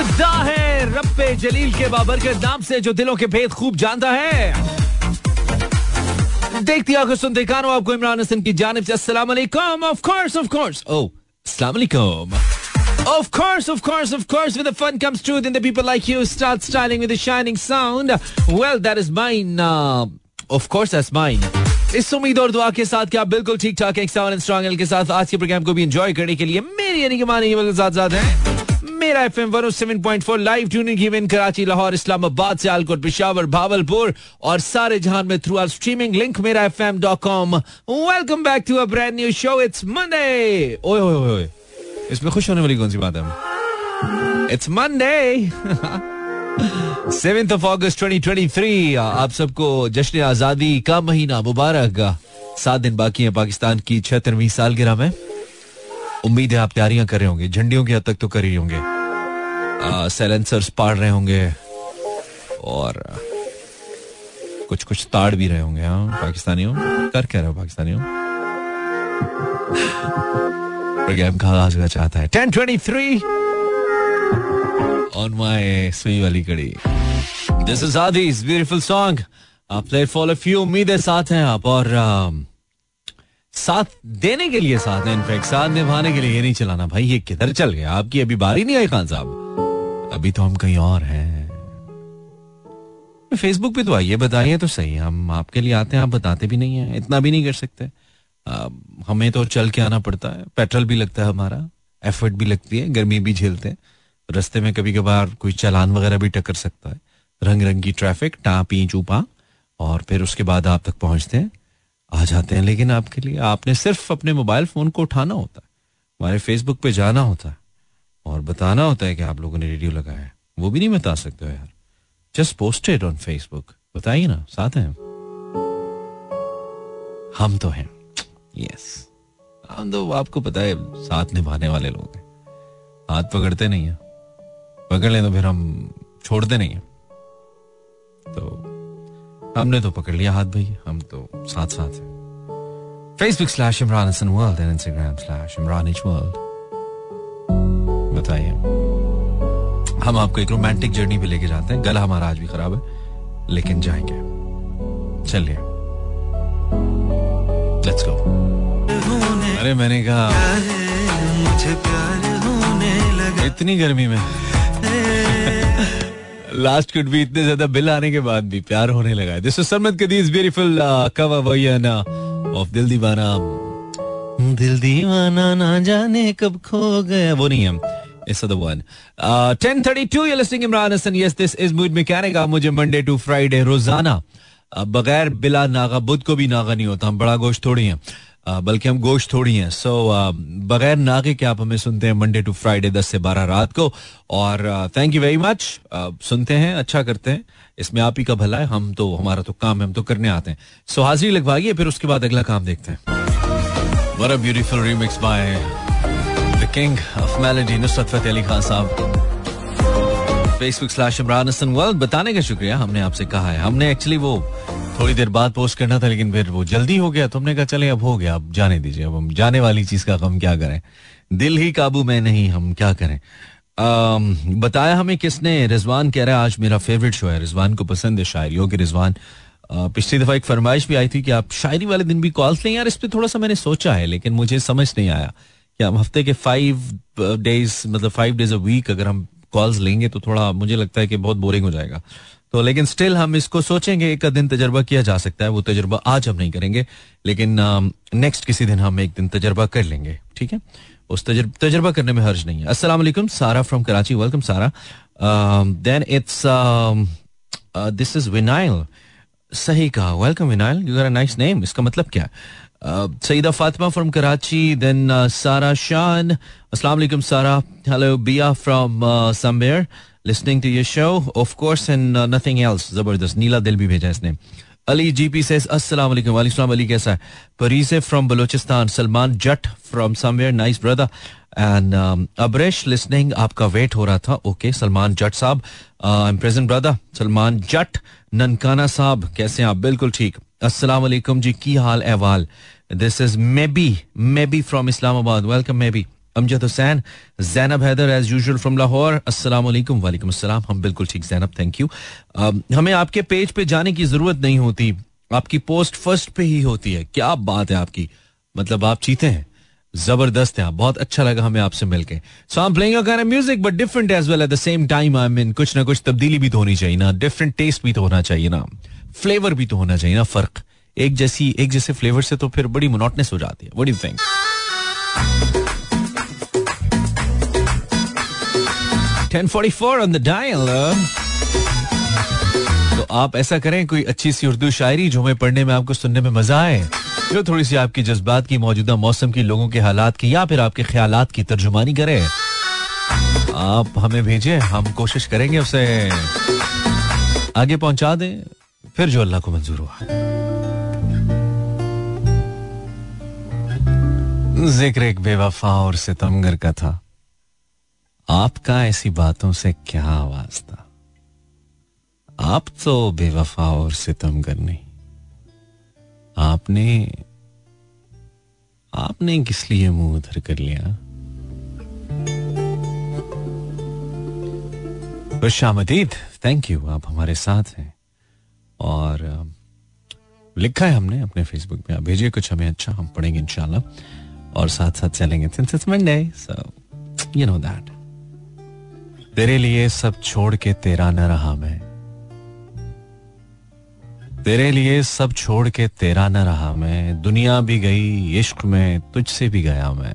इब्तदा है रब्बे जलील के बाबर के नाम से जो दिलों के भेद खूब जानता है देखती आँखों सुनते कानों आपको इमरान हसन की जानिब से अस्सलाम of course of course O Of course, of course, of course, with the fun comes truth, and the people like you start styling with a shining sound. Well, that is mine. Uh, of course, that's mine. इस उम्मीद और दुआ के साथ कि आप बिल्कुल ठीक ठाक एक साउंड स्ट्रॉन्ग के साथ आज के प्रोग्राम को भी एंजॉय करने के लिए मेरी यानी कि मानी के साथ साथ है Mera F M one seven point four live tuning given Karachi Lahore Islamabad Sialkot Peshawar Bahawalpur और सारे जहान में through our streaming link Mera F M dot com welcome back to a brand new show it's Monday ओए ओए ओए। इसमें खुश होने वाली कौन सी बात है? It's Monday seventh of August 2023 आप सबको जश्न आज़ादी का महीना मुबारक। सात दिन बाकी है पाकिस्तान की छहत्तरवीं सालगिरह में। उम्मीद है आप तैयारियाँ कर रहे होंगे झंडियों की हद तक तो कर ही होंगे। सैलेंसर्स पाड़ रहे होंगे और कुछ कुछ ताड़ भी रहे होंगे हाँ पाकिस्तानियों। कर क्या रहे हो पाकिस्तानियों? प्रोग्राम का आगाज़ चाहता है? Ten twenty three on my सुई वाली कड़ी। This is आदिस beautiful song play for few उम्मीद साथ हैं आप और uh, साथ देने के लिए साथ है इनफैक्ट साथ निभाने के लिए ये नहीं चलाना। भाई ये किधर चल गया? आपकी अभी बारी नहीं आई खान साहब। अभी तो हम कहीं और हैं। फेसबुक पे तो आइए बताइए तो सही। हम आपके लिए आते हैं आप बताते भी नहीं है। इतना भी नहीं कर सकते। आ, हमें तो चल के आना पड़ता है। पेट्रोल भी लगता है हमारा। एफर्ट भी लगती है। गर्मी भी झेलते हैं। रस्ते में कभी कभार कोई चालान वगैरह भी टकर सकता है। रंग रंग की ट्रैफ़िक टापी चूपा और फिर उसके बाद आप तक पहुँचते हैं। आ जाते हैं। लेकिन आपके लिए, आपने सिर्फ़ अपने मोबाइल फ़ोन को उठाना होता है। हमारे फेसबुक पे जाना होता है और बताना होता है कि आप लोगों ने रेडियो लगाया है। वो भी नहीं बता सकते हो यार। जस्ट पोस्टेड ऑन फेसबुक बताइए ना, साथ हैं हम। तो हैं। यस हम तो आपको पता है, साथ निभाने वाले लोग हैं। हाथ पकड़ते नहीं है। पकड़ लें तो फिर हम छोड़ते नहीं है। तो हमने तो पकड़ लिया हाथ भाई हम तो साथ साथ हैं। Facebook slash Imran Hasan world and Instagram slash Imran H world बताइए। हम आपको एक रोमांटिक जर्नी पे लेके जाते हैं। गला हमारा आज भी खराब है लेकिन जाएँगे। चलिए। लेट्स गो अरे मैंने कहा इतनी गर्मी में। लास्ट कुड भी इतने ज़्यादा बिल आने के बाद भी प्यार होने लगा this is Sarmad Qadeer beautiful cover वयना ऑफ़ दिल दीवाना दिल दीवाना ना जाने कब खो गया वो नहीं है It's the one. Uh, 1032, you're listening Imran Hassan. Yes, this is Mood Mechanic. आप मुझे मंडे टू फ्राइडे रोज़ाना बगैर बिला नागा बुद्ध को भी नागा नहीं होता हम बड़ा गोश्त थोड़ी हैं बल्कि हम गोश्त थोड़ी हैं। सो बगैर नागे के आप हमें सुनते हैं मंडे टू फ्राइडे दस से बारह रात को। और थैंक यू वेरी मच सुनते हैं अच्छा करते हैं। इसमें आप ही का भला है, हम तो हमारा तो काम है, हम तो करने आते हैं। सो हाजिरी लगवाइए, फिर उसके बाद अगला काम देखते हैं। A beautiful remix by the king of Nusrat Fateh Ali Khan sahab. Facebook slash Imran Hasan world बताने का शुक्रिया, हमने आपसे कहा है। हमने एक्चुअली वो थोड़ी देर बाद पोस्ट करना था, लेकिन फिर वो जल्दी हो गया। तुमने कहा, चले, अब हो गया, अब जाने दीजिए, अब हम जाने वाली चीज़ का हम क्या करें? दिल ही काबू में नहीं, हम क्या करें? बताया हमें किसने? रिजवान कह रहा है, आज मेरा फेवरेट शो है। रिजवान को पसंद है शायरियों के रिजवान पिछली दफ़ा एक फरमाइश भी आई थी कि आप शायरी वाले दिन भी कॉल्स लें। यार, इस पर थोड़ा सा मैंने सोचा है, लेकिन मुझे समझ नहीं आया कि हम हफ़्ते के फाइव डेज़ मतलब फाइव डेज़ अ वीक अगर हम कॉल्स लेंगे तो थोड़ा मुझे लगता है कि बहुत बोरिंग हो जाएगा। तो लेकिन स्टिल हम इसको सोचेंगे, एक दिन तजर्बा किया जा सकता है, वो तजर्बा आज हम नहीं करेंगे, लेकिन नेक्स्ट किसी दिन हम एक दिन तजर्बा कर लेंगे, ठीक है? उस तजर्बा करने में हर्ज नहीं है। वालेकुम Sara from Karachi welcome Sara. Then it's this is vinyl सही कहा welcome vinyl you are nice name इसका मतलब क्या? Saeeda Fatima from Karachi then Sara Shan. अस्सलाम वालेकुम Sara hello Bia from somewhere listening to your show of course and nothing else ज़बरदस्त नीला दिल भी भेजा इसने अली जीपी से अस्सलाम वालेकुम वालेकुम अली कैसा है परीसे from Balochistan Salman Jatt from somewhere nice brother and Abresh listening आपका वेट हो रहा था okay Salman Jatt sahab I am present brother Salman Jatt Nankana Sahib कैसे हैं आप बिल्कुल ठीक अस्सलाम वालेकुम जी की हाल अहवाल this is maybe maybe from Islamabad welcome maybe Amjad Hussain Zainab Haider as usual from Lahore अस्सलाम वालेकुम वालेकुम हम बिल्कुल ठीक जैनब थैंक यू हमें आपके पेज पे जाने की ज़रूरत नहीं होती। आपकी पोस्ट फ़र्स्ट पे ही होती है। क्या बात है आपकी। मतलब आप चीते हैं। ज़बरदस्त है बहुत अच्छा लगा हमें आपसे मिलके। So I am playing your music but different as well at the same time I mean कुछ ना कुछ तब्दीली भी तो होनी चाहिए ना। डिफरेंट टेस्ट भी तो होना चाहिए ना। फ्लेवर भी तो होना चाहिए ना, फ़र्क। एक जैसी एक जैसे फ्लेवर से तो फिर बड़ी मोनोटनेस हो जाती है। What do 1044 on the dial. तो आप ऐसा करें, कोई अच्छी सी उर्दू शायरी जो हमें पढ़ने में, आपको सुनने में मज़ा आए, जो थोड़ी सी आपकी जज्बात की, मौजूदा मौसम की, लोगों के हालात की, या फिर आपके ख्याल की तर्जुमानी करें। आप हमें भेजें, हम कोशिश करेंगे उसे आगे पहुँचा दें, फिर जो अल्लाह को मंजूर हुआ ज़िक्र एक बेवफा और सितमगर का था। आपका ऐसी बातों से क्या वास्ता आप तो बेवफा और सितमगर नहीं। आपने आपने किस लिए मुँह उधर कर लिया? खुशामदीद थैंक यू आप हमारे साथ हैं। और लिखा है हमने अपने फेसबुक पे आप भेजिए कुछ हमें अच्छा हम पढ़ेंगे, इंशाल्लाह। और साथ साथ चलेंगे सो यू नो दैट तेरे लिए सब छोड़ के तेरा न रहा मैं। तेरे लिए सब छोड़ के तेरा न रहा मैं। दुनिया भी गई, इश्क में तुझसे भी गया मैं।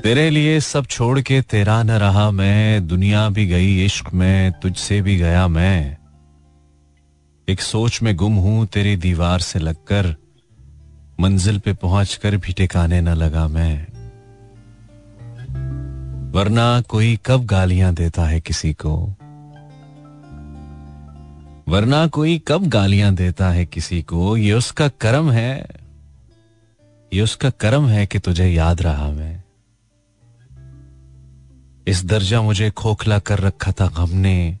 तेरे लिए सब छोड़ के तेरा न रहा मैं। दुनिया भी गई, इश्क में तुझसे भी गया मैं। एक सोच में गुम हूँ, तेरी दीवार से लगकर। मंजिल पे पहुंचकर भी टिकाने न लगा मैं। वरना कोई कब गालियाँ देता है किसी को? वरना कोई कब गालियाँ देता है किसी को? ये उसका कर्म है। ये उसका कर्म है कि तुझे याद रहा मैं। इस दर्जा मुझे खोखला कर रखा था गम ने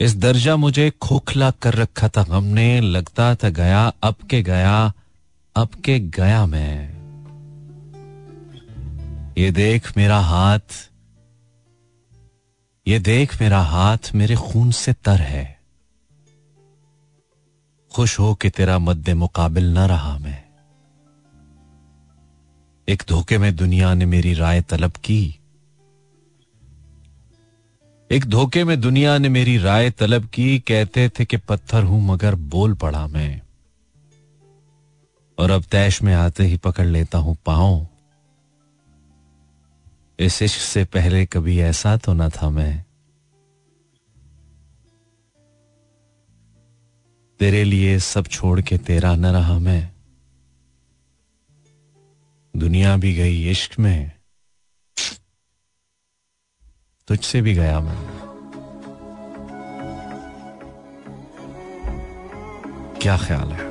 इस दर्जा मुझे खोखला कर रखा था गम ने लगता था गया, अब के गया, अब के गया मैं। ये देख मेरा हाथ, ये देख मेरा हाथ मेरे खून से तर है। खुश हो कि तेरा मद्दे मुकाबिल न रहा मैं। एक धोखे में दुनिया ने मेरी राय तलब की। एक धोखे में दुनिया ने मेरी राय तलब की, कहते थे कि पत्थर हूँ मगर बोल पड़ा मैं। और अब तैश में आते ही पकड़ लेता हूँ पाओ इस इश्क से पहले कभी ऐसा तो ना था मैं। तेरे लिए सब छोड़ के तेरा न रहा मैं। दुनिया भी गई इश्क में। तुझसे भी गया मैं। क्या ख्याल है?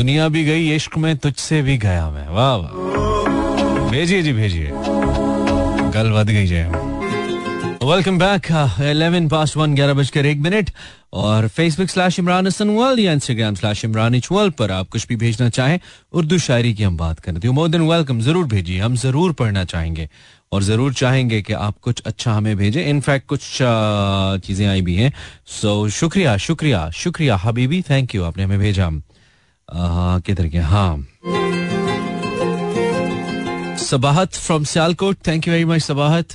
दुनिया भी गई इश्क में तुझसे भी गया मैं। वाह वाह। भेजिए जी भेजिए। कल बद गई जय welcome back eleven past one ग्यारह बजकर एक मिनट। और Facebook slash Imran Hasan world या Instagram slash Imran H world पर आप कुछ भी भेजना चाहें उर्दू शायरी की हम बात करें तो मोर देन वेलकम ज़रूर भेजिए। हम ज़रूर पढ़ना चाहेंगे। और ज़रूर चाहेंगे कि आप कुछ अच्छा हमें भेजें। इनफैक्ट कुछ चीज़ें आई भी हैं। सो so, शुक्रिया शुक्रिया शुक्रिया हबीबी थैंक यू आपने हमें भेजा। किधर गया? हाँ। Sabahat from Sialkot thank you very much Sabahat.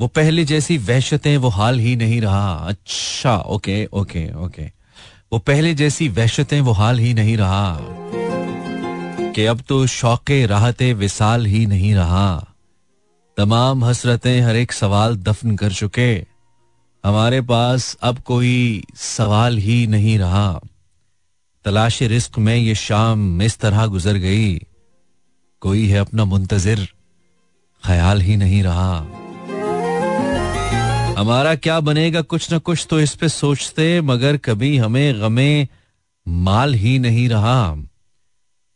वो पहले जैसी वहशतें, वो हाल ही नहीं रहा। अच्छा ओके ओके ओके वो पहले जैसी वहशतें, वो हाल ही नहीं रहा। कि अब तो शौके, राहते, विसाल ही नहीं रहा। तमाम हसरतें, हर एक सवाल दफन कर चुके। हमारे पास अब कोई सवाल ही नहीं रहा। तलाश रिस्क में ये शाम इस तरह गुजर गई। कोई है अपना मुंतजिर? ख्याल ही नहीं रहा। हमारा क्या बनेगा? कुछ ना कुछ तो इस पे सोचते, मगर कभी हमें गमे माल ही नहीं रहा।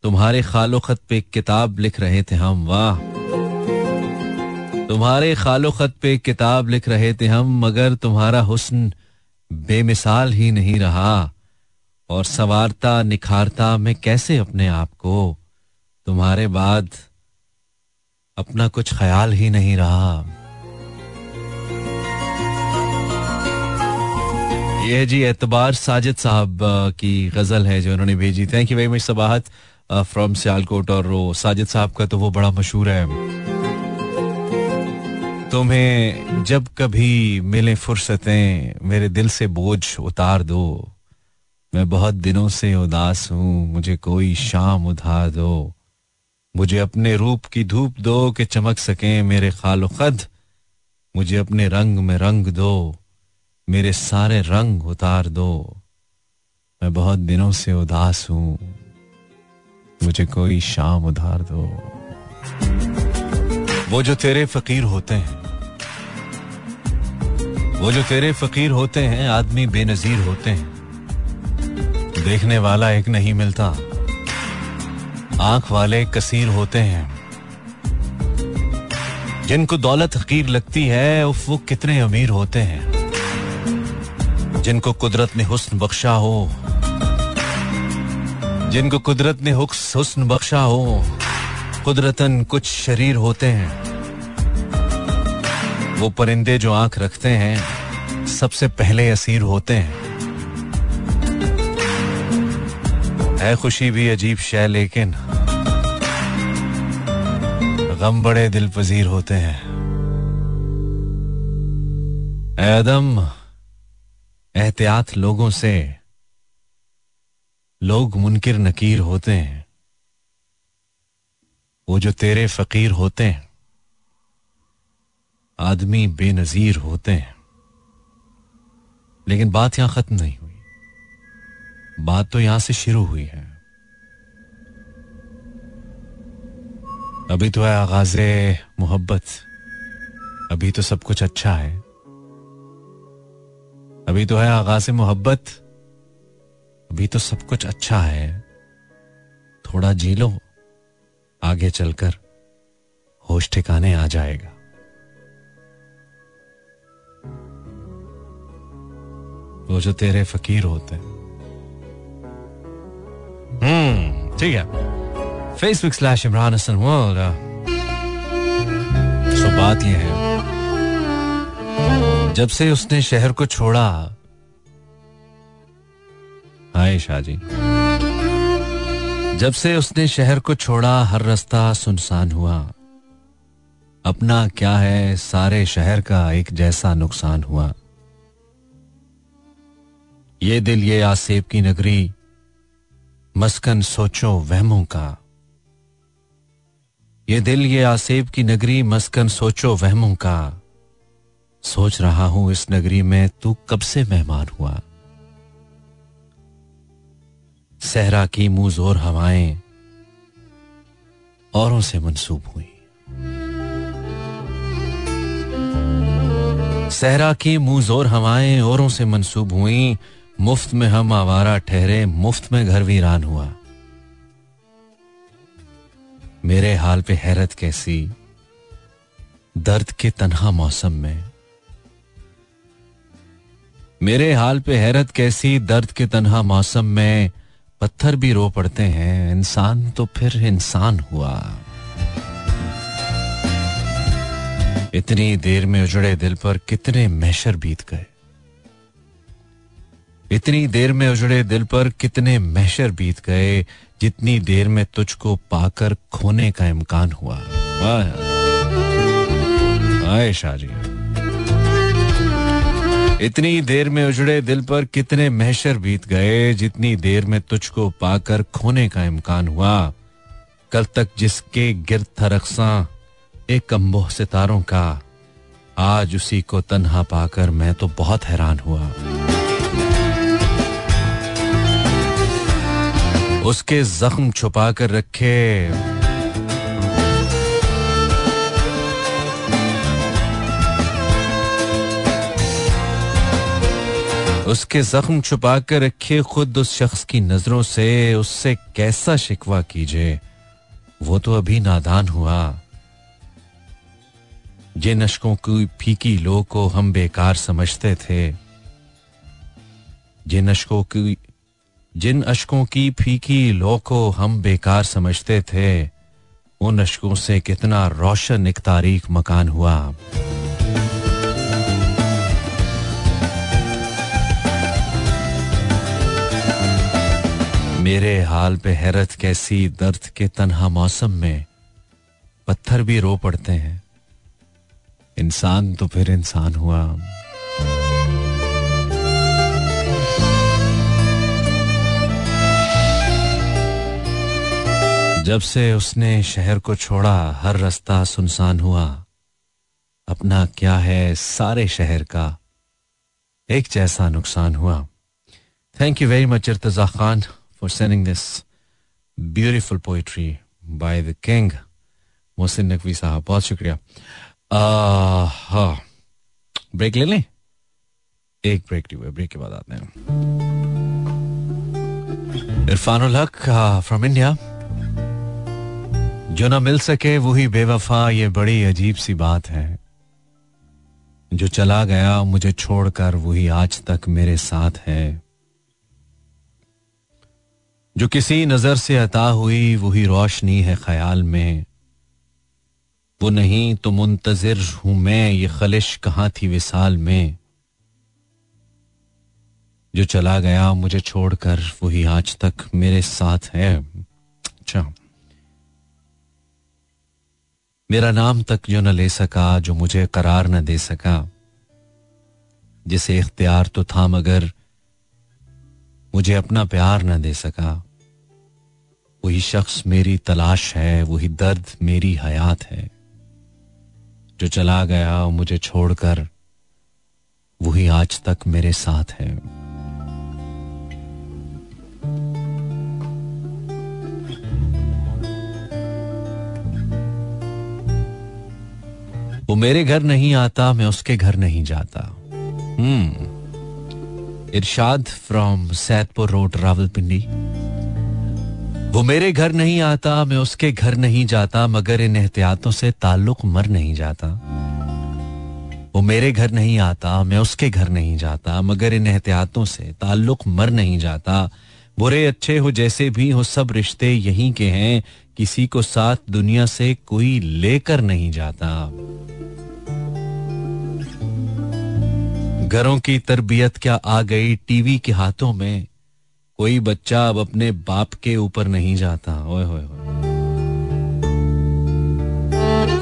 तुम्हारे खालो खत पे किताब लिख रहे थे हम, वाह। तुम्हारे खालो खत पे किताब लिख रहे थे हम, मगर तुम्हारा हुस्न बेमिसाल ही नहीं रहा। और सवारता, निखारता मैं कैसे अपने आप को तुम्हारे बाद अपना कुछ ख्याल ही नहीं रहा? यह जी एतबार साजिद साहब की गज़ल है जो उन्होंने भेजी। Thank you very much Sabahat from Sialkot और रो। साजिद साहब का तो वो बड़ा मशहूर है। तुम्हें जब कभी मिले फुर्सतें, मेरे दिल से बोझ उतार दो। मैं बहुत दिनों से उदास हूँ, मुझे कोई शाम उधार दो। मुझे अपने रूप की धूप दो कि चमक सके मेरे खालो खद। मुझे अपने रंग में रंग दो, मेरे सारे रंग उतार दो। मैं बहुत दिनों से उदास हूँ, मुझे कोई शाम उधार दो। वो जो तेरे फकीर होते हैं, वो जो तेरे फकीर होते हैं, आदमी बेनजीर होते हैं। देखने वाला एक नहीं मिलता। आँख वाले कसीर होते हैं। जिनको दौलत हकीर लगती है, उफ, वो कितने अमीर होते हैं। जिनको कुदरत ने हुस्न बख्शा हो। जिनको कुदरत ने हुस्न बख्शा हो। कुदरतन कुछ शरीर होते हैं। वो परिंदे जो आँख रखते हैं, सबसे पहले असीर होते हैं। है खुशी भी अजीब शय, लेकिन गम बड़े दिल पजीर होते हैं। एदम एहतियात लोगों से लोग मुनकिर नकीर होते हैं। वो जो तेरे फकीर होते हैं, आदमी बेनजीर होते हैं। लेकिन बात यहाँ खत्म नहीं बात तो यहाँ से शुरू हुई है। अभी तो है आगाज़ मोहब्बत। अभी तो सब कुछ अच्छा है। अभी तो है आगाज़ मोहब्बत। अभी तो सब कुछ अच्छा है। थोड़ा जी लो। आगे चलकर होश ठिकाने आ जाएगा। वो जो तेरे फकीर होते हैं। हम्म ठीक है। Facebook slash Imran Hasan world so बात यह है। जब से उसने शहर को छोड़ा हाय शाह जी जब से उसने शहर को छोड़ा, हर रास्ता सुनसान हुआ। अपना क्या है, सारे शहर का एक जैसा नुकसान हुआ। ये दिल, ये आसेब की नगरी मस्कन सोचो वहमों का। ये दिल ये आसेब की नगरी, मस्कन सोचो वहमों का। सोच रहा हूँ इस नगरी में तू कब से मेहमान हुआ। सहरा की मुँह हवाएँ, औरों से मंसूब हुई। सहरा की मुँह हवाएँ, औरों से मंसूब हुई। मुफ़्त में हम आवारा ठहरे, मुफ़्त में घर वीरान हुआ। मेरे हाल पे हैरत कैसी, दर्द के तनहा मौसम में। मेरे हाल पे हैरत कैसी, दर्द के तनहा मौसम में, पत्थर भी रो पड़ते हैं, इंसान तो फिर इंसान हुआ। इतनी देर में उजड़े दिल पर कितने मैशर बीत गए। इतनी देर में उजड़े दिल पर कितने मैशर बीत गए, जितनी देर में तुझको पाकर खोने का इम्कान हुआ। वाह शाहजी इतनी देर में उजड़े दिल पर कितने महशर बीत गए, जितनी देर में तुझको पाकर खोने का इम्कान हुआ। कल तक जिसके गिर था एक अम्बोह सितारों का, आज उसी को तन्हा पाकर मैं तो बहुत हैरान हुआ। उसके जख्म छुपा कर रखे। उसके जख्म छुपा कर रखे खुद उस शख्स की नज़रों से, उससे कैसा शिकवा कीजिए। वो तो अभी नादान हुआ। जिन अशकों की फीकी लो को हम बेकार समझते थे, जिन अशकों की जिन अशकों की फीकी लो को हम बेकार समझते थे, उन अशकों से कितना रोशन एक तारीख मकान हुआ। मेरे हाल पे हैरत कैसी दर्द के तनहा मौसम में पत्थर भी रो पड़ते हैं। इंसान तो फिर इंसान हुआ। जब से उसने शहर को छोड़ा, हर रास्ता सुनसान हुआ। अपना क्या है सारे शहर का एक जैसा नुकसान हुआ। Thank you very much Irtaza Khan for sending this beautiful poetry by the king Mohsin Naqvi sahab. बहुत शुक्रिया। हाँ। ब्रेक ले लें? एक ब्रेक ली हुए ब्रेक के बाद आते हैं। इरफान हक फ्रॉम इंडिया जो ना मिल सके, वही बेवफा, ये बड़ी अजीब सी बात है। जो चला गया, मुझे छोड़कर वही आज तक मेरे साथ है। जो किसी नज़र से अता हुई, वही रोशनी है ख्याल में। वो नहीं तो मुंतजिर हूँ मैं, ये खलिश कहाँ थी विसाल में। जो चला गया, मुझे छोड़कर वही आज तक मेरे साथ है। अच्छा। मेरा नाम तक जो न ले सका, जो मुझे करार न दे सका। जिसे इख्तियार तो था, मगर मुझे अपना प्यार न दे सका। वही शख्स मेरी तलाश है, वही दर्द मेरी हयात है। जो चला गया, मुझे छोड़कर, वही आज तक मेरे साथ है। वो मेरे घर नहीं आता, मैं उसके घर नहीं जाता। हम्म। Irshad from Saidpur road, Rawalpindi. वो मेरे घर नहीं आता, मैं उसके घर नहीं जाता, मगर इन एहतियातों से ताल्लुक मर नहीं जाता। वो मेरे घर नहीं आता, मैं उसके घर नहीं जाता, मगर इन एहतियातों से ताल्लुक मर नहीं जाता। बुरे अच्छे हो जैसे भी हो, सब रिश्ते यहीं के हैं, किसी को साथ दुनिया से कोई लेकर नहीं जाता। घरों की तरबियत क्या आ गई? टीवी के हाथों में कोई बच्चा अब अपने बाप के ऊपर नहीं जाता। ओए, होए होए।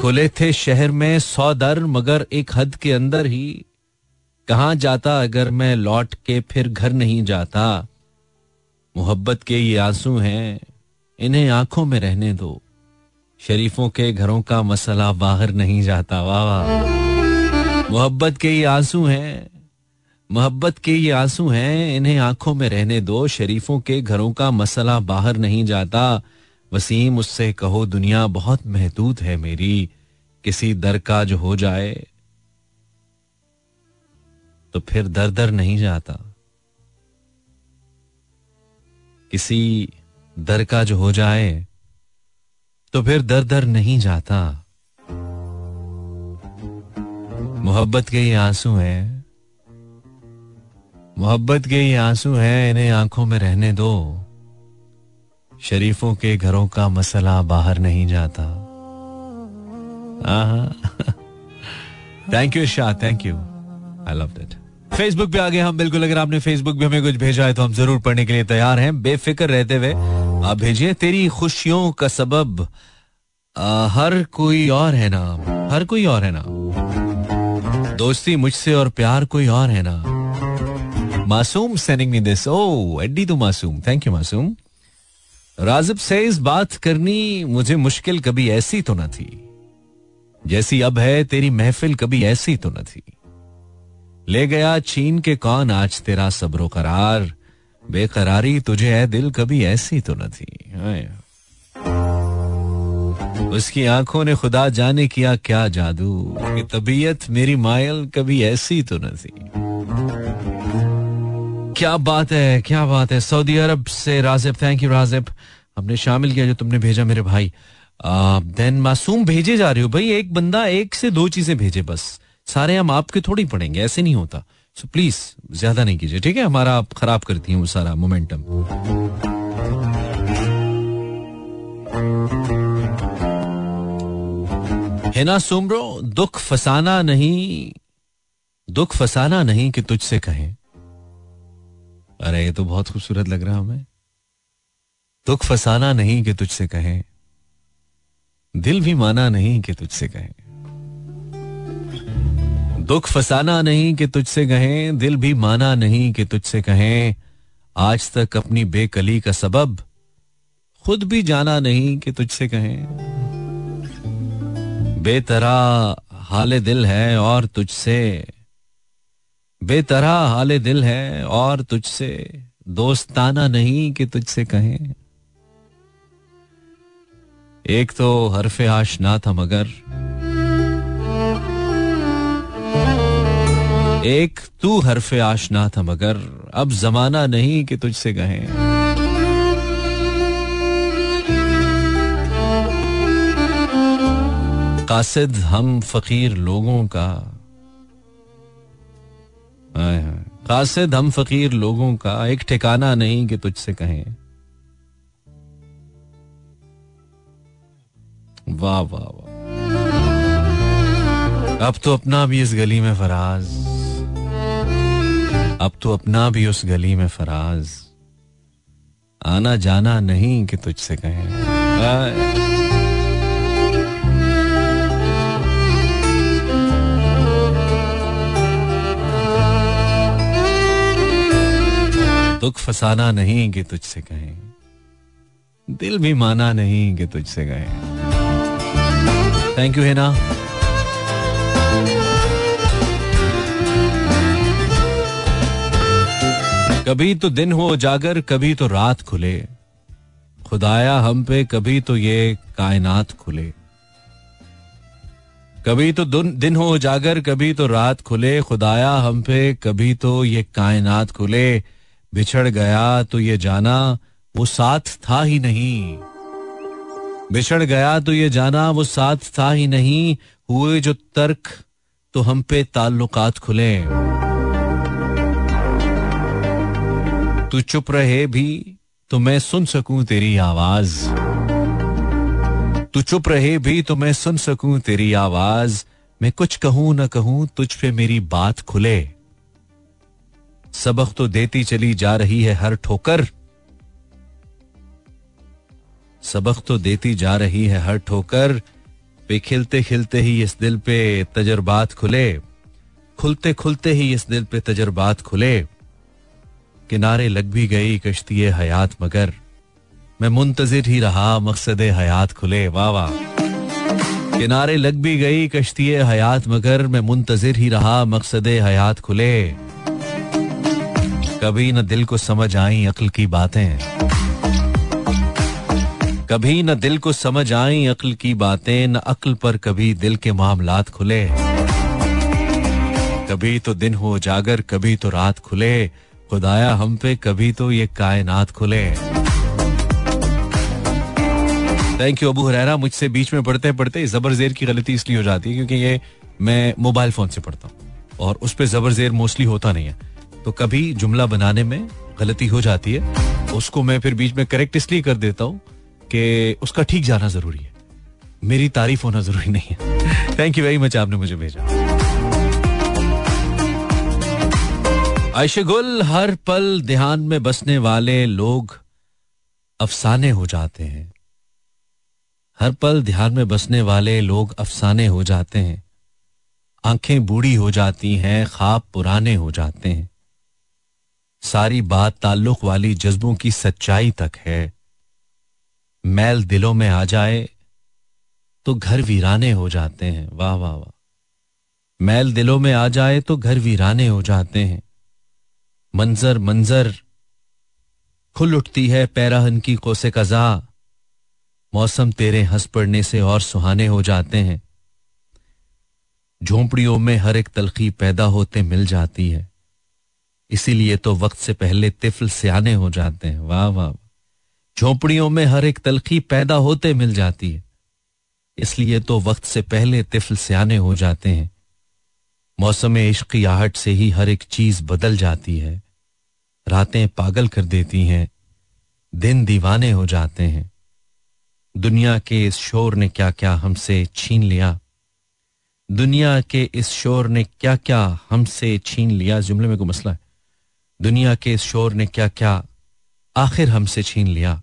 खुले थे शहर में सौ दर, मगर एक हद के अंदर ही कहा जाता अगर मैं लौट के फिर घर नहीं जाता? मोहब्बत के ये आँसू हैं, इन्हें आँखों में रहने दो। शरीफों के घरों का मसला बाहर नहीं जाता। वाह वाह। मोहब्बत के ये आँसू हैं मोहब्बत के ये आँसू हैं, इन्हें आँखों में रहने दो, शरीफों के घरों का मसला बाहर नहीं जाता। वसीम उससे कहो, दुनिया बहुत महदूद है मेरी, किसी दर का जो हो जाए तो फिर दर दर नहीं जाता। किसी दर का जो हो जाए तो फिर दर दर नहीं जाता। मोहब्बत के ये आँसू हैं मोहब्बत के ये आँसू हैं इन्हें आँखों में रहने दो। शरीफों के घरों का मसला बाहर नहीं जाता। Thank you Shah thank you I love that Facebook पे आगे हम बिल्कुल अगर आपने फेसबुक पे हमें कुछ भेजा है तो हम ज़रूर पढ़ने के लिए तैयार हैं। बेफिक्र रहते हुए आप भेजिए तेरी खुशियों का सबब। आ, हर कोई और है ना हर कोई और है ना दोस्ती मुझसे और प्यार कोई और है ना मासूम सेंडिंग मी दिस ओ एड्डी तो मासूम. थैंक यू मासूम. राजिब से इस बात करनी मुझे मुश्किल कभी ऐसी तो न थी। जैसी अब है, तेरी महफिल कभी ऐसी तो न थी। ले गया चीन के कौन आज तेरा सब्रो करार? बेकरारी तुझे है, दिल कभी ऐसी तो न थी। उसकी आँखों ने खुदा जाने किया क्या जादू? कि तबीयत मेरी मायल कभी ऐसी तो न थी। क्या बात है, क्या बात है। सऊदी अरब से राजिब थैंक यू राजिब। हमने शामिल किया जो तुमने भेजा मेरे भाई। देन मासूम भेजे जा रहे हो भाई। एक बंदा एक से दो चीज़ें भेजे बस। सारे हम आपके थोड़ी पढ़ेंगे, ऐसे नहीं होता। सो प्लीज़ ज़्यादा नहीं कीजिए, ठीक है? हमारा आप खराब करती हैं वो सारा मोमेंटम है ना सुमरो दुख फसाना नहीं, दुख फसाना नहीं कि तुझसे कहें। अरे, ये तो बहुत खूबसूरत लग रहा हमें। दुख फसाना नहीं कि तुझसे कहें। दिल भी माना नहीं कि तुझसे कहें। दुख फसाना नहीं कि तुझसे कहें। दिल भी माना नहीं कि तुझसे कहें। आज तक अपनी बेकली का सबब खुद भी जाना नहीं कि तुझसे कहें। बेतरा हाल दिल है और तुझसे बेतरा हाल दिल है और तुझसे दोस्ताना नहीं कि तुझसे कहें। एक तो हरफे आशना था मगर, एक तू हरफे आशना था मगर, अब जमाना नहीं कि तुझसे कहें। कासिद, हम फकीर लोगों का कासिद, हम फकीर लोगों का एक ठिकाना नहीं कि तुझसे कहें। वाह वाह वाह। अब तो अपना भी इस गली में फराज। अब तो अपना भी उस गली में फराज। आना जाना नहीं कि तुझसे कहें। दुख फसाना नहीं कि तुझसे कहें। दिल भी माना नहीं कि तुझसे कहें। थैंक यू है ना कभी तो दिन हो जागर, कभी तो रात खुले। खुदाया हम पे, कभी तो ये कायनात खुले। कभी तो दिन हो जागर, कभी तो रात खुले। खुदाया हम पे, कभी तो ये कायनात खुले। बिछड़ गया तो ये जाना वो साथ था ही नहीं। बिछड़ गया तो ये जाना वो साथ था ही नहीं। हुए जो तर्क तो हम पे ताल्लुकात खुले। तू चुप रहे भी तो मैं सुन सकूँ तेरी आवाज़। तू चुप रहे भी तो मैं सुन सकूँ तेरी आवाज़। मैं कुछ कहूँ ना कहूँ तुझ पे मेरी बात खुले। सबक तो देती चली जा रही है हर ठोकर। सबक तो देती जा रही है हर ठोकर। पे खिलते खिलते ही इस दिल पे तजर्बात खुले। खुलते खुलते ही इस दिल पे तजर्बात खुले। किनारे लग भी गई कश्ती हयात मगर। मैं मुंतजिर ही रहा, मकसद हयात खुले। वाह वाह। किनारे लग भी गई कश्ती हयात मगर, मैं मुंतजिर ही रहा, मकसद हयात खुले। कभी न दिल को समझ आई अक्ल की बातें। कभी न दिल को समझ आई अक्ल की बातें, न अक्ल पर कभी दिल के मामलात खुले। कभी तो दिन हो जागर, कभी तो रात खुले। खुदाया हम पे कभी तो ये कायनात खुले। Thank you Abu Hurairah. मुझसे बीच में पढ़ते पढ़ते जबर जेर की गलती इसलिए हो जाती है क्योंकि ये मैं मोबाइल फ़ोन से पढ़ता हूँ और उस पर जबर जेर मोस्टली होता नहीं है। तो कभी जुमला बनाने में गलती हो जाती है। उसको मैं फिर बीच में करेक्ट इसलिए कर देता हूँ कि उसका ठीक जाना ज़रूरी है। मेरी तारीफ़ होना ज़रूरी नहीं है। थैंक यू वेरी मच आपने मुझे भेजा। आयशे गुल हर पल ध्यान में बसने वाले लोग अफसाने हो जाते हैं। हर पल ध्यान में बसने वाले लोग अफसाने हो जाते हैं। आँखें बूढ़ी हो जाती हैं, ख्वाब पुराने हो जाते हैं। सारी बात ताल्लुक वाली जज्बों की सच्चाई तक है। मैल दिलों में आ जाए तो घर वीराने हो जाते हैं। वाह वाह वाह। मैल दिलों में आ जाए तो घर वीराने हो जाते हैं। मंजर मंजर, खुल उठती है पैराहन की कोसे कजा। मौसम तेरे हंस पड़ने से और सुहाने हो जाते हैं। झोंपड़ियों में हर एक तलखी पैदा होते मिल जाती है। इसीलिए तो वक्त से पहले तिफल सियाने हो जाते हैं। वाह वाह झोपड़ियों में हर एक तलखी पैदा होते मिल जाती है। इसलिए तो वक्त से पहले तिफल सियाने हो जाते हैं। मौसम इश्क आहट से ही हर एक चीज़ बदल जाती है। रातें पागल कर देती हैं, दिन दीवाने हो जाते हैं। दुनिया के इस शोर ने क्या क्या हमसे छीन लिया? दुनिया के इस शोर ने क्या क्या हमसे छीन लिया? जुमले में कोई मसला है? दुनिया के इस शोर ने क्या क्या आखिर हमसे छीन लिया?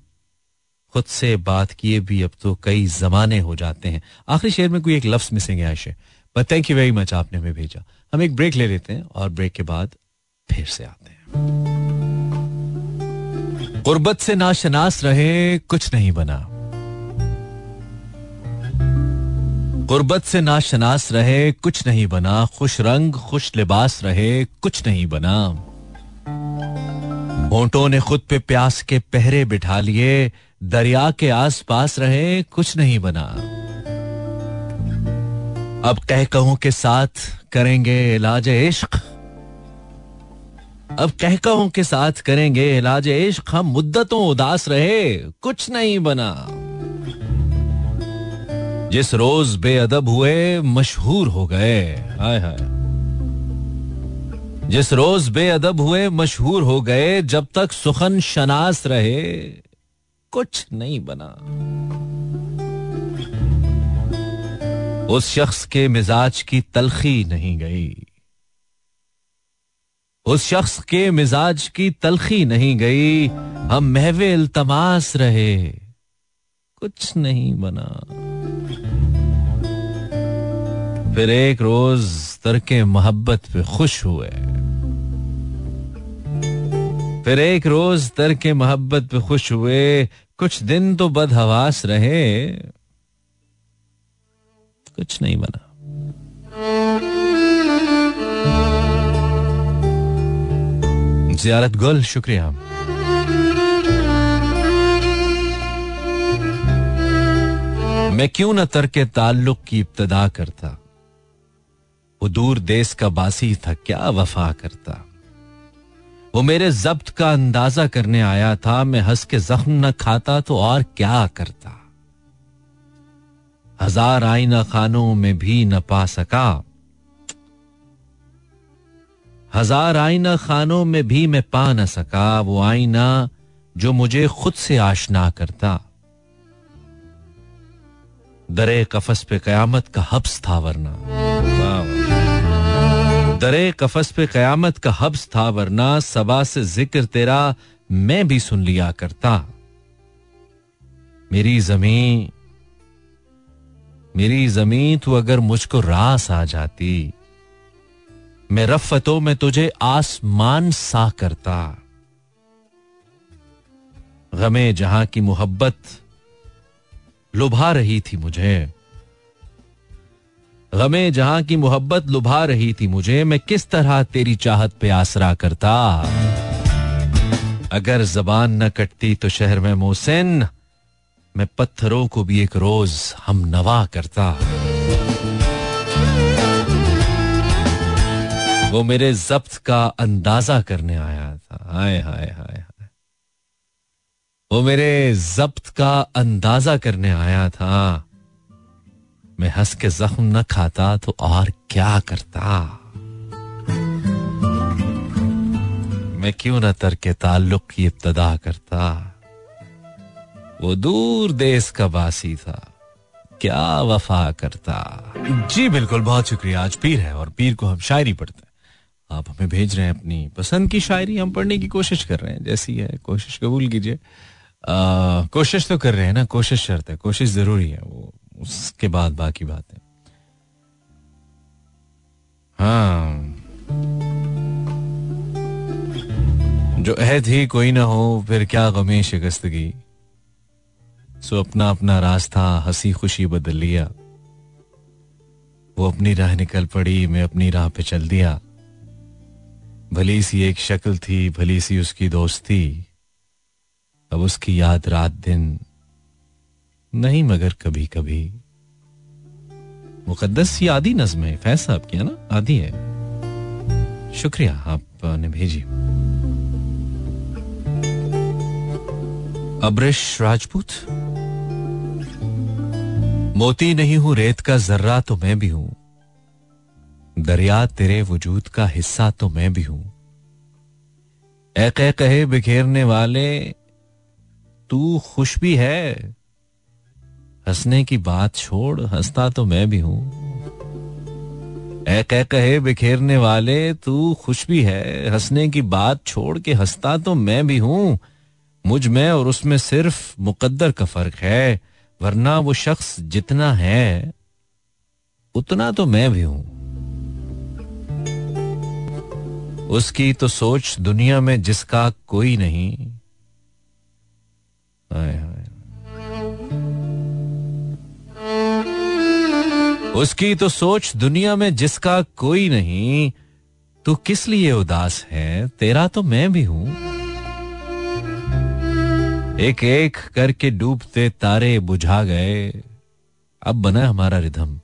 खुद से बात किए भी अब तो कई जमाने हो जाते हैं। आखिरी शेर में कोई एक लफ्स मिसिंग है आशे but thank you very much आपने हमें भेजा। हम एक ब्रेक ले लेते हैं और ब्रेक के बाद फिर से आते हैं। गुर्बत से नाशनास रहे, कुछ नहीं बना। गुर्बत से नाशनास रहे, कुछ नहीं बना। खुश रंग, खुश लिबास रहे, कुछ नहीं बना। होंठों ने खुद पे प्यास के पहरे बिठा लिए, दरिया के आसपास रहे, कुछ नहीं बना। अब कह कहूँ के साथ करेंगे इलाज इश्क। अब कह कहूँ के साथ करेंगे इलाज इश्क, हम मुद्दतों उदास रहे, कुछ नहीं बना। जिस रोज बेअदब हुए, मशहूर हो गए, हाय हाय। जिस रोज बेअदब हुए, मशहूर हो गए, जब तक सुखन शनास रहे, कुछ नहीं बना। उस शख्स के मिजाज की तलखी नहीं गई। उस शख्स के मिजाज की तलखी नहीं गई। हम महवे इल्तमास रहे, कुछ नहीं बना। फिर एक रोज तरके मोहब्बत पे खुश हुए। फिर एक रोज तरके मोहब्बत पे खुश हुए, कुछ दिन तो बदहवास रहे। कुछ नहीं बना। जियारत गुल, शुक्रिया। मैं क्यों ना तरके ताल्लुक की इब्तदा करता? वो दूर देश का बासी था, क्या वफा करता। वो मेरे जब्त का अंदाज़ा करने आया था, मैं हंस के जख्म न खाता तो और क्या करता। हज़ार आईना खानों में भी न पा सका। हज़ार आईना खानों में भी मैं पा न सका, वो आईना जो मुझे खुद से आशना करता। दरे कफस पे कयामत का हब्स था वरना। दरे कफस पे कयामत का हब्स था, वरना सबा से ज़िक्र तेरा मैं भी सुन लिया करता। मेरी ज़मीन मेरी ज़मीन तू अगर मुझको रास आ जाती, मैं रफतों में तुझे आसमान सा करता। गमे जहाँ की मोहब्बत लुभा रही थी मुझे गमे जहाँ की मोहब्बत लुभा रही थी मुझे, मैं किस तरह तेरी चाहत पे आसरा करता? अगर जबान न कटती तो शहर में मोहसिन, मैं पत्थरों को भी एक रोज हम नवा करता। वो मेरे जब्त का अंदाज़ा करने आया था। हाय हाय हाय वो मेरे जब्त का अंदाज़ा करने आया था। मैं हंस के जख्म न खाता तो और क्या करता? मैं क्यों न तर के ताल्लुक की इब्तदा करता? वो दूर देश का बासी था। क्या वफा करता? जी बिल्कुल, बहुत शुक्रिया। आज पीर है और पीर को हम शायरी पढ़ते हैं। आप हमें भेज रहे हैं अपनी पसंद की शायरी, हम पढ़ने की कोशिश कर रहे हैं। जैसी है, कोशिश कबूल कीजिए। कोशिश तो कर रहे हैं ना, कोशिश शर्त है, कोशिश ज़रूरी है वो। उसके बाद बाकी बातें। हाँ। जो ही कोई ना हो, फिर क्या गमे शिकस्तगी? सो अपना अपना रास्ता, हँसी खुशी बदल लिया। वो अपनी राह निकल पड़ी, मैं अपनी राह पे चल दिया। भली सी एक शक्ल थी, भली सी उसकी दोस्ती। अब उसकी याद रात दिन नहीं, मगर कभी कभी मुकद्दस ये आधी नज्म है फैज साहब की, है ना? आदि है। शुक्रिया आपने भेजी। अब्रिश राजपूत? मोती नहीं हूँ, रेत का जर्रा तो मैं भी हूँ। दरिया तेरे वजूद का हिस्सा तो मैं भी हूँ। ए कहे बिखेरने वाले, तू खुश भी है? हंसने की बात छोड़, हंसता तो मैं भी हूँ। ए कह कहे बिखेरने वाले, तू खुश भी है। हंसने की बात छोड़ के हंसता तो मैं भी हूँ। मुझमें और उसमें सिर्फ़ मुकद्दर का फ़र्क है, वरना वो शख्स जितना है, उतना तो मैं भी हूँ। उसकी तो सोच दुनिया में जिसका कोई नहीं। आए उसकी तो सोच दुनिया में जिसका कोई नहीं। तू किस लिए उदास है? तेरा तो मैं भी हूँ। एक एक करके डूबते तारे बुझा गए। अब बना हमारा रिधम।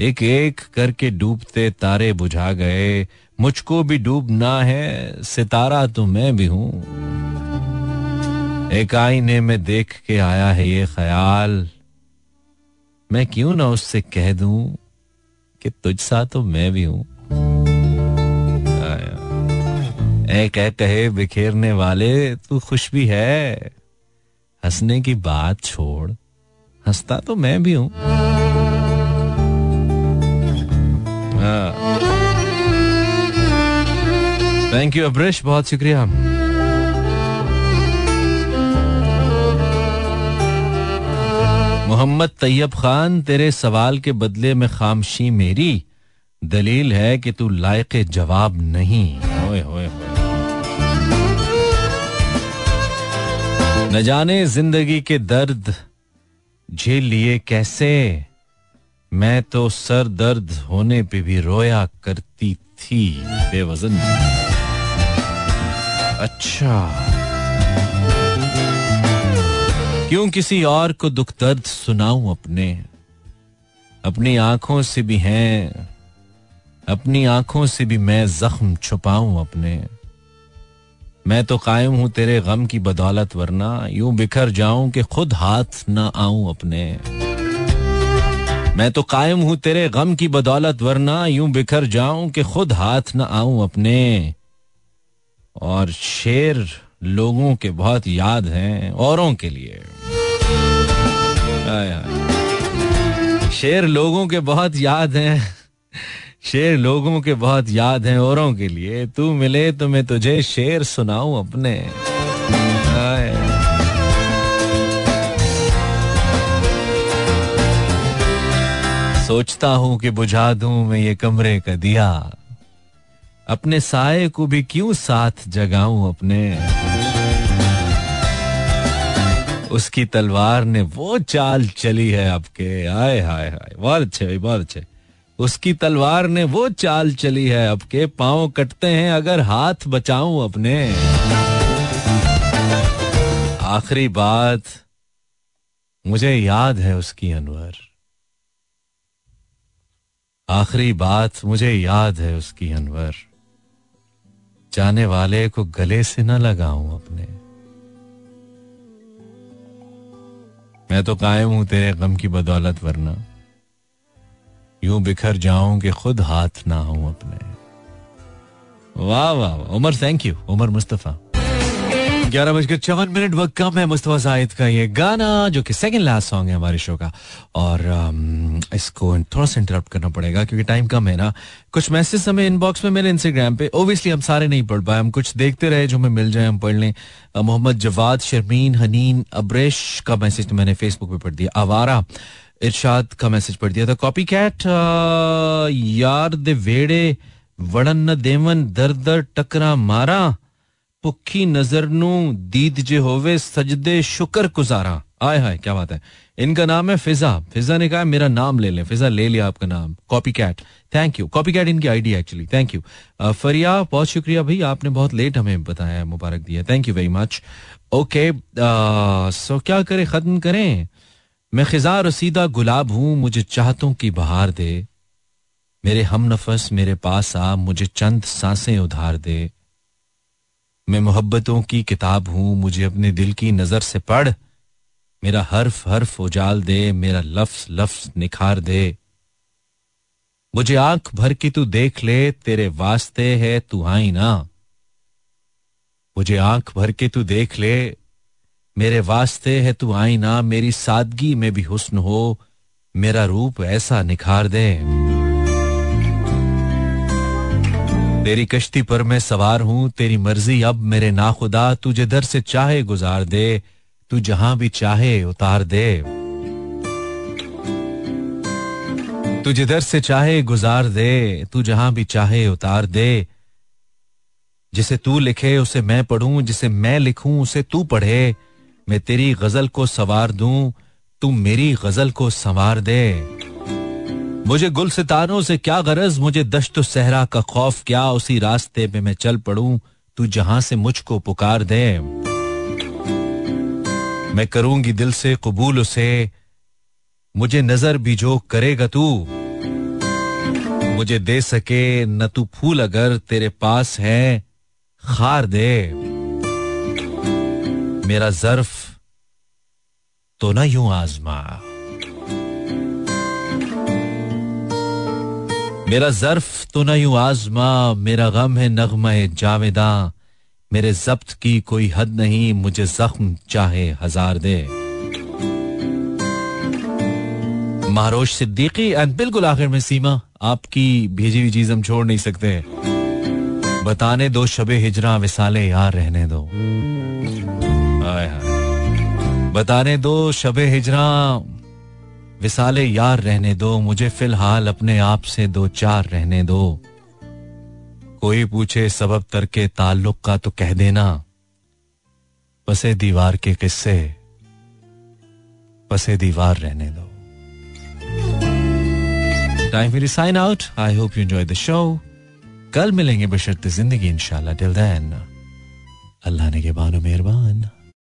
एक एक करके डूबते तारे बुझा गए। मुझको भी डूबना है, सितारा तो मैं भी हूँ। एक आईने में देख के आया है ये ख्याल। मैं क्यों ना उससे कह दूँ कि तुझ सा तो मैं भी हूँ? कह कहे बिखेरने वाले, तू खुश भी है? हंसने की बात छोड़, हंसता तो मैं भी हूँ। थैंक यू अब्रिश बहुत शुक्रिया। मोहम्मद तैयब खान, तेरे सवाल के बदले में खामशी मेरी। दलील है कि तू लायक जवाब नहीं। होए होए न जाने ज़िंदगी के दर्द झेल लिए कैसे। मैं तो सर दर्द होने पे भी रोया करती थी, बेवजन। अच्छा। क्यों किसी और को दुख दर्द सुनाऊं अपने? अपनी आँखों से भी हैं, अपनी आँखों से भी मैं जख्म छुपाऊं अपने। मैं तो कायम हूँ तेरे गम की बदौलत, वरना यूँ बिखर जाऊँ कि खुद हाथ ना आऊँ अपने। मैं तो कायम हूँ तेरे गम की बदौलत, वरना यूँ बिखर जाऊँ कि खुद हाथ ना आऊँ अपने। और शेर लोगों के बहुत याद हैं औरों के लिए। शेर लोगों के बहुत याद हैं। शेर लोगों के बहुत याद हैं औरों के लिए। तू मिले तो मैं तुझे शेर सुनाऊं अपने। सोचता हूँ कि बुझा दूँ मैं ये कमरे का दिया। अपने साय को भी क्यों साथ जगाऊं अपने? उसकी तलवार ने वो चाल चली है आपके आए हाय हाय बहुत अच्छे भाई, बहुत अच्छे। उसकी तलवार ने वो चाल चली है आपके पाँव कटते हैं अगर हाथ बचाऊं अपने। आखिरी बात, मुझे याद है उसकी अनवर। आखिरी बात, मुझे याद है उसकी अनवर। जाने वाले को गले से न लगाऊँ अपने। मैं तो कायम हूँ तेरे गम की बदौलत, वरना यूँ बिखर जाऊँ कि खुद हाथ ना हूँ अपने। वाह वाह उमर थैंक यू उमर मुस्तफ़ा। ग्यारह बजकर चौवन मिनट वक्त कम है। मुस्तफ़ा जाहिद का ये गाना जो कि सेकंड लास्ट सॉन्ग है हमारे शो का। और um, इसको थोड़ा सा इंटरप्ट करना पड़ेगा क्योंकि टाइम कम है ना। कुछ मैसेज हमें इनबॉक्स में मेरे इंस्टाग्राम पे। ओबियसली हम सारे नहीं पढ़ पाए। हम कुछ देखते रहे जो हमें मिल जाए हम पढ़ लें। मोहम्मद जवाद शर्मीन हनीन अब्रेश का मैसेज तो मैंने फेसबुक पे पढ़ दिया। आवारा इरशाद का मैसेज पढ़ दिया था। कॉपी कैट यार दे वेड़े वड़न देवन दर दर टकरा मारा। नज़र नु दीद जे होवे सजदे शुक्र गुजारा आय हाय क्या बात है इनका नाम है फिजा फिजा ने कहा मेरा नाम ले लें फिजा ले लिया आपका नाम copy cat thank you copy cat इनकी ID actually thank you Fariya बहुत शुक्रिया भाई आपने बहुत लेट हमें बताया मुबारक दिया thank you very much okay so क्या करें खत्म करें मैं खिजा रसीदा गुलाब हूँ मुझे चाहतों की बहार दे मेरे हम नफस मेरे पास आ मुझे चंद साँसें उधार दे मैं मोहब्बतों की किताब हूँ, मुझे अपने दिल की नज़र से पढ़। मेरा हर्फ हर्फ उजाल दे, मेरा लफ्स लफ्स निखार दे। मुझे आँख भर की तू देख ले, तेरे वास्ते है तू आई ना। मुझे आँख भर के तू देख ले, मेरे वास्ते है तू आई ना। मेरी सादगी में भी हुस्न हो, मेरा रूप ऐसा निखार दे। तेरी कश्ती पर मैं सवार हूँ। तेरी मर्ज़ी, अब मेरे नाखुदा, तुझे दर से चाहे गुजार दे। तू जहाँ भी चाहे, उतार दे। तुझे दर से चाहे, गुजार दे। तू जहाँ भी चाहे, उतार दे। जिसे तू लिखे, उसे मैं पढ़ूं। जिसे मैं लिखूं, उसे तू पढ़े। मैं तेरी गज़ल को सवार दूँ। तू मेरी गज़ल को संवार दे। मुझे गुल सितारों से क्या गरज? मुझे दश्त सहरा का खौफ क्या? उसी रास्ते पे मैं चल पड़ू। तू जहाँ से मुझको पुकार दे। मैं करूँगी दिल से कबूल उसे। मुझे नज़र भी जो करेगा तू। मुझे दे सके न तू फूल अगर तेरे पास है। खार दे। मेरा जर्फ तो ना यूँ आजमा। मेरा जर्फ तो न यूँ आजमा, मेरा गम है नगमा जावेदा। मेरे जब्त की कोई हद नहीं, मुझे जख्म चाहे हज़ार दे। महारोश सिद्दीकी, एंड बिल्कुल आखिर में सीमा, आपकी भेजी हुई चीज़ हम छोड़ नहीं सकते। बताने दो शबे हिजरा, विसाले यार रहने दो। बताने दो शबे हिजरा विसाले यार रहने दो, मुझे फ़िलहाल अपने आप से दो चार रहने दो। कोई पूछे सबब तरके ताल्लुक का तो कह देना। पसे दीवार के किस्से पसे दीवार रहने दो। टाइम मेरी sign out. I hope you enjoy the show कल मिलेंगे बशर्त ज़िंदगी, इंशाल्लाह। टिल देन अल्लाह ने के बानो मेहरबान।